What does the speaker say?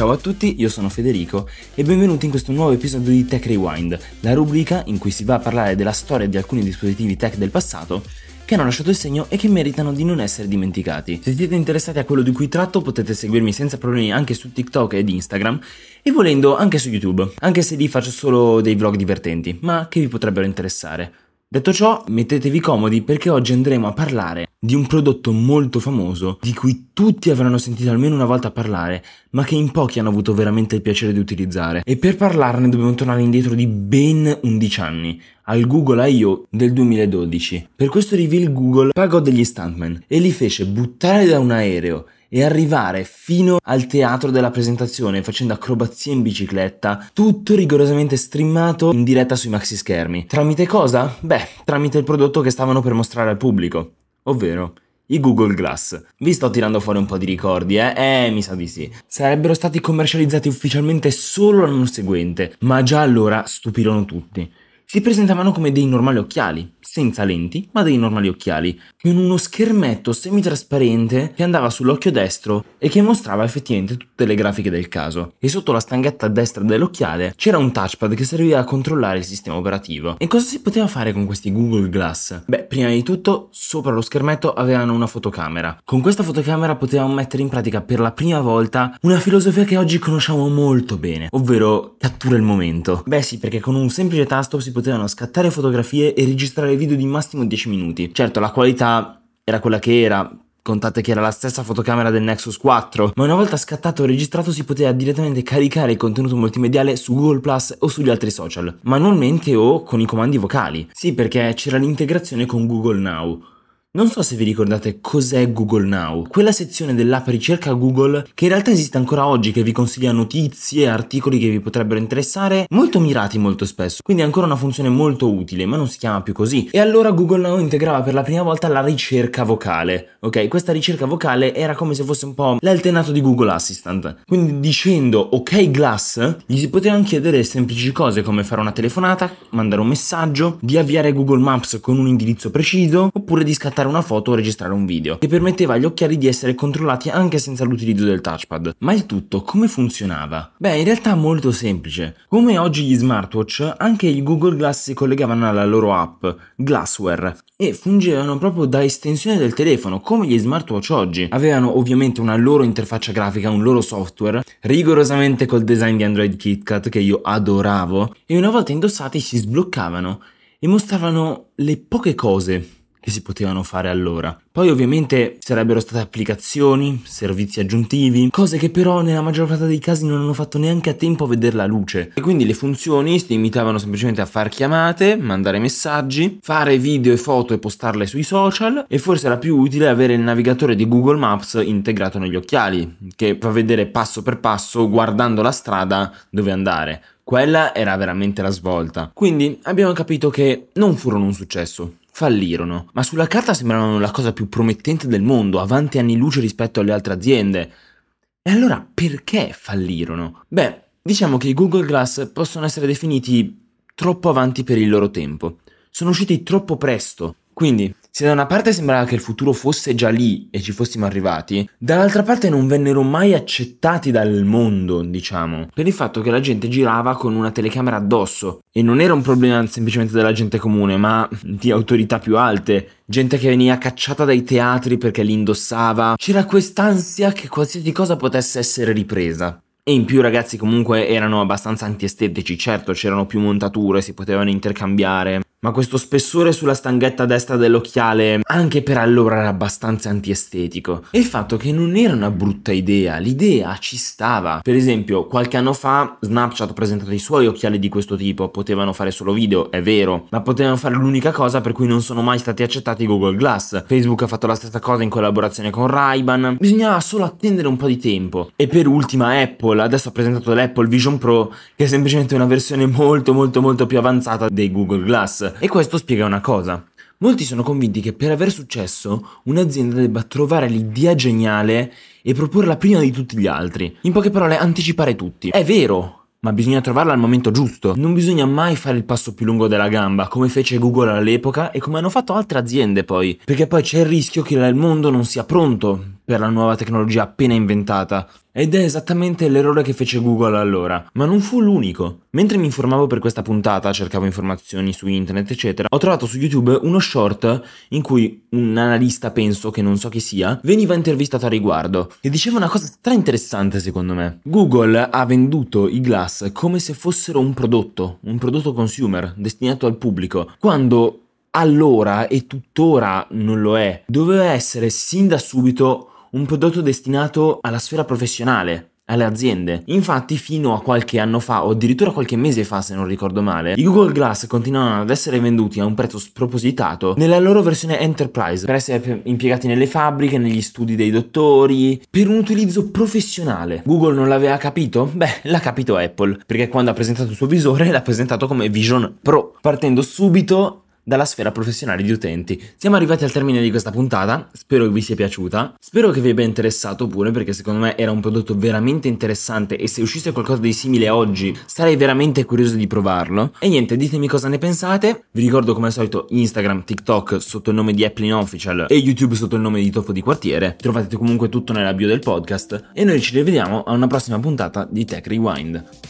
Ciao a tutti, io sono Federico e benvenuti in questo nuovo episodio di Tech Rewind, la rubrica in cui si va a parlare della storia di alcuni dispositivi tech del passato che hanno lasciato il segno e che meritano di non essere dimenticati. Se siete interessati a quello di cui tratto potete seguirmi senza problemi anche su TikTok ed Instagram e volendo anche su YouTube, anche se lì faccio solo dei vlog divertenti, ma che vi potrebbero interessare. Detto ciò, mettetevi comodi perché oggi andremo a parlare di un prodotto molto famoso di cui tutti avranno sentito almeno una volta parlare, ma che in pochi hanno avuto veramente il piacere di utilizzare. E per parlarne dobbiamo tornare indietro di ben 11 anni, al Google I.O. del 2012. Per questo reveal Google pagò degli stuntman e li fece buttare da un aereo e arrivare fino al teatro della presentazione facendo acrobazie in bicicletta, tutto rigorosamente streamato in diretta sui maxi schermi. Tramite cosa? Beh, tramite il prodotto che stavano per mostrare al pubblico, ovvero i Google Glass. Vi sto tirando fuori un po' di ricordi, eh? Eh, mi sa di sì. Sarebbero stati commercializzati ufficialmente solo l'anno seguente, ma già allora stupirono tutti si presentavano come dei normali occhiali, senza lenti, ma dei normali occhiali, con uno schermetto semitrasparente che andava sull'occhio destro e che mostrava effettivamente tutte le grafiche del caso. E sotto la stanghetta destra dell'occhiale c'era un touchpad che serviva a controllare il sistema operativo. E cosa si poteva fare con questi Google Glass? Beh, prima di tutto, sopra lo schermetto avevano una fotocamera. Con questa fotocamera potevamo mettere in pratica per la prima volta una filosofia che oggi conosciamo molto bene, ovvero cattura il momento. Beh sì, perché con un semplice tasto si potevano scattare fotografie e registrare video di massimo 10 minuti. Certo, la qualità era quella che era, Contate che era la stessa fotocamera del Nexus 4, ma una volta scattato e registrato si poteva direttamente caricare il contenuto multimediale su Google Plus o sugli altri social, manualmente o con i comandi vocali. Sì, perché c'era l'integrazione con Google Now. Non so se vi ricordate cos'è Google Now, quella sezione dell'app ricerca Google che in realtà esiste ancora oggi, che vi consiglia notizie articoli che vi potrebbero interessare, molto mirati molto spesso, quindi è ancora una funzione molto utile, ma non si chiama più così. E allora Google Now integrava per la prima volta la ricerca vocale, ok? Questa ricerca vocale era come se fosse un po' l'alternato di Google Assistant. Quindi dicendo ok Glass, gli si potevano chiedere semplici cose come fare una telefonata, mandare un messaggio, di avviare Google Maps con un indirizzo preciso, oppure di scattare scattare una foto o registrare un video, che permetteva agli occhiali di essere controllati anche senza l'utilizzo del touchpad. Ma il tutto come funzionava? Beh, in realtà molto semplice. Come oggi gli smartwatch, anche i Google Glass si collegavano alla loro app, Glassware, e fungevano proprio da estensione del telefono, come gli smartwatch oggi. Avevano ovviamente una loro interfaccia grafica, un loro software, rigorosamente col design di Android KitKat che io adoravo, e una volta indossati si sbloccavano e mostravano le poche cose che si potevano fare allora. Poi ovviamente sarebbero state applicazioni, servizi aggiuntivi, cose che però nella maggior parte dei casi non hanno fatto neanche a tempo a vedere la luce. E quindi le funzioni si limitavano semplicemente a far chiamate, mandare messaggi, fare video e foto e postarle sui social e forse era più utile avere il navigatore di Google Maps integrato negli occhiali, che fa vedere passo per passo guardando la strada dove andare. Quella era veramente la svolta. Quindi abbiamo capito che non furono un successo fallirono, ma sulla carta sembravano la cosa più promettente del mondo, avanti anni luce rispetto alle altre aziende. E allora perché fallirono? Beh, diciamo che i Google Glass possono essere definiti troppo avanti per il loro tempo. Sono usciti troppo presto. Quindi, se da una parte sembrava che il futuro fosse già lì e ci fossimo arrivati, dall'altra parte non vennero mai accettati dal mondo, diciamo, per il fatto che la gente girava con una telecamera addosso. E non era un problema semplicemente della gente comune, ma di autorità più alte, gente che veniva cacciata dai teatri perché li indossava. C'era quest'ansia che qualsiasi cosa potesse essere ripresa. E in più i ragazzi comunque erano abbastanza antiestetici, certo c'erano più montature, si potevano intercambiare, ma questo spessore sulla stanghetta destra dell'occhiale anche per allora era abbastanza antiestetico. E il fatto che non era una brutta idea, l'idea ci stava. Per esempio, qualche anno fa Snapchat ha presentato i suoi occhiali di questo tipo, potevano fare solo video, è vero, ma potevano fare l'unica cosa per cui non sono mai stati accettati Google Glass. Facebook ha fatto la stessa cosa in collaborazione con Ray-Ban, bisognava solo attendere un po' di tempo. E per ultima Apple, adesso ha presentato l'Apple Vision Pro, che è semplicemente una versione molto molto molto più avanzata dei Google Glass. E questo spiega una cosa. Molti sono convinti che per aver successo un'azienda debba trovare l'idea geniale e proporla prima di tutti gli altri. In poche parole, anticipare tutti. È vero, ma bisogna trovarla al momento giusto. Non bisogna mai fare il passo più lungo della gamba, come fece Google all'epoca e come hanno fatto altre aziende poi, perché poi c'è il rischio che il mondo non sia pronto per la nuova tecnologia appena inventata. Ed è esattamente l'errore che fece Google allora, ma non fu l'unico. Mentre mi informavo per questa puntata, cercavo informazioni su internet, eccetera, ho trovato su YouTube uno short in cui un analista, penso che non so chi sia, veniva intervistato a riguardo e diceva una cosa stra interessante secondo me. Google ha venduto i glass come se fossero un prodotto, un prodotto consumer destinato al pubblico, quando allora e tuttora non lo è. Doveva essere sin da subito un prodotto destinato alla sfera professionale, alle aziende. Infatti, fino a qualche anno fa, o addirittura qualche mese fa, se non ricordo male, i Google Glass continuavano ad essere venduti a un prezzo spropositato nella loro versione Enterprise, per essere impiegati nelle fabbriche, negli studi dei dottori, per un utilizzo professionale. Google non l'aveva capito? Beh, l'ha capito Apple, perché quando ha presentato il suo visore l'ha presentato come Vision Pro, partendo subito dalla sfera professionale di utenti. Siamo arrivati al termine di questa puntata, spero che vi sia piaciuta, spero che vi abbia interessato pure perché secondo me era un prodotto veramente interessante e se uscisse qualcosa di simile oggi sarei veramente curioso di provarlo. E niente, ditemi cosa ne pensate, vi ricordo come al solito Instagram, TikTok sotto il nome di Apple in Official e YouTube sotto il nome di Toffo di Quartiere, trovate comunque tutto nella bio del podcast e noi ci rivediamo a una prossima puntata di Tech Rewind.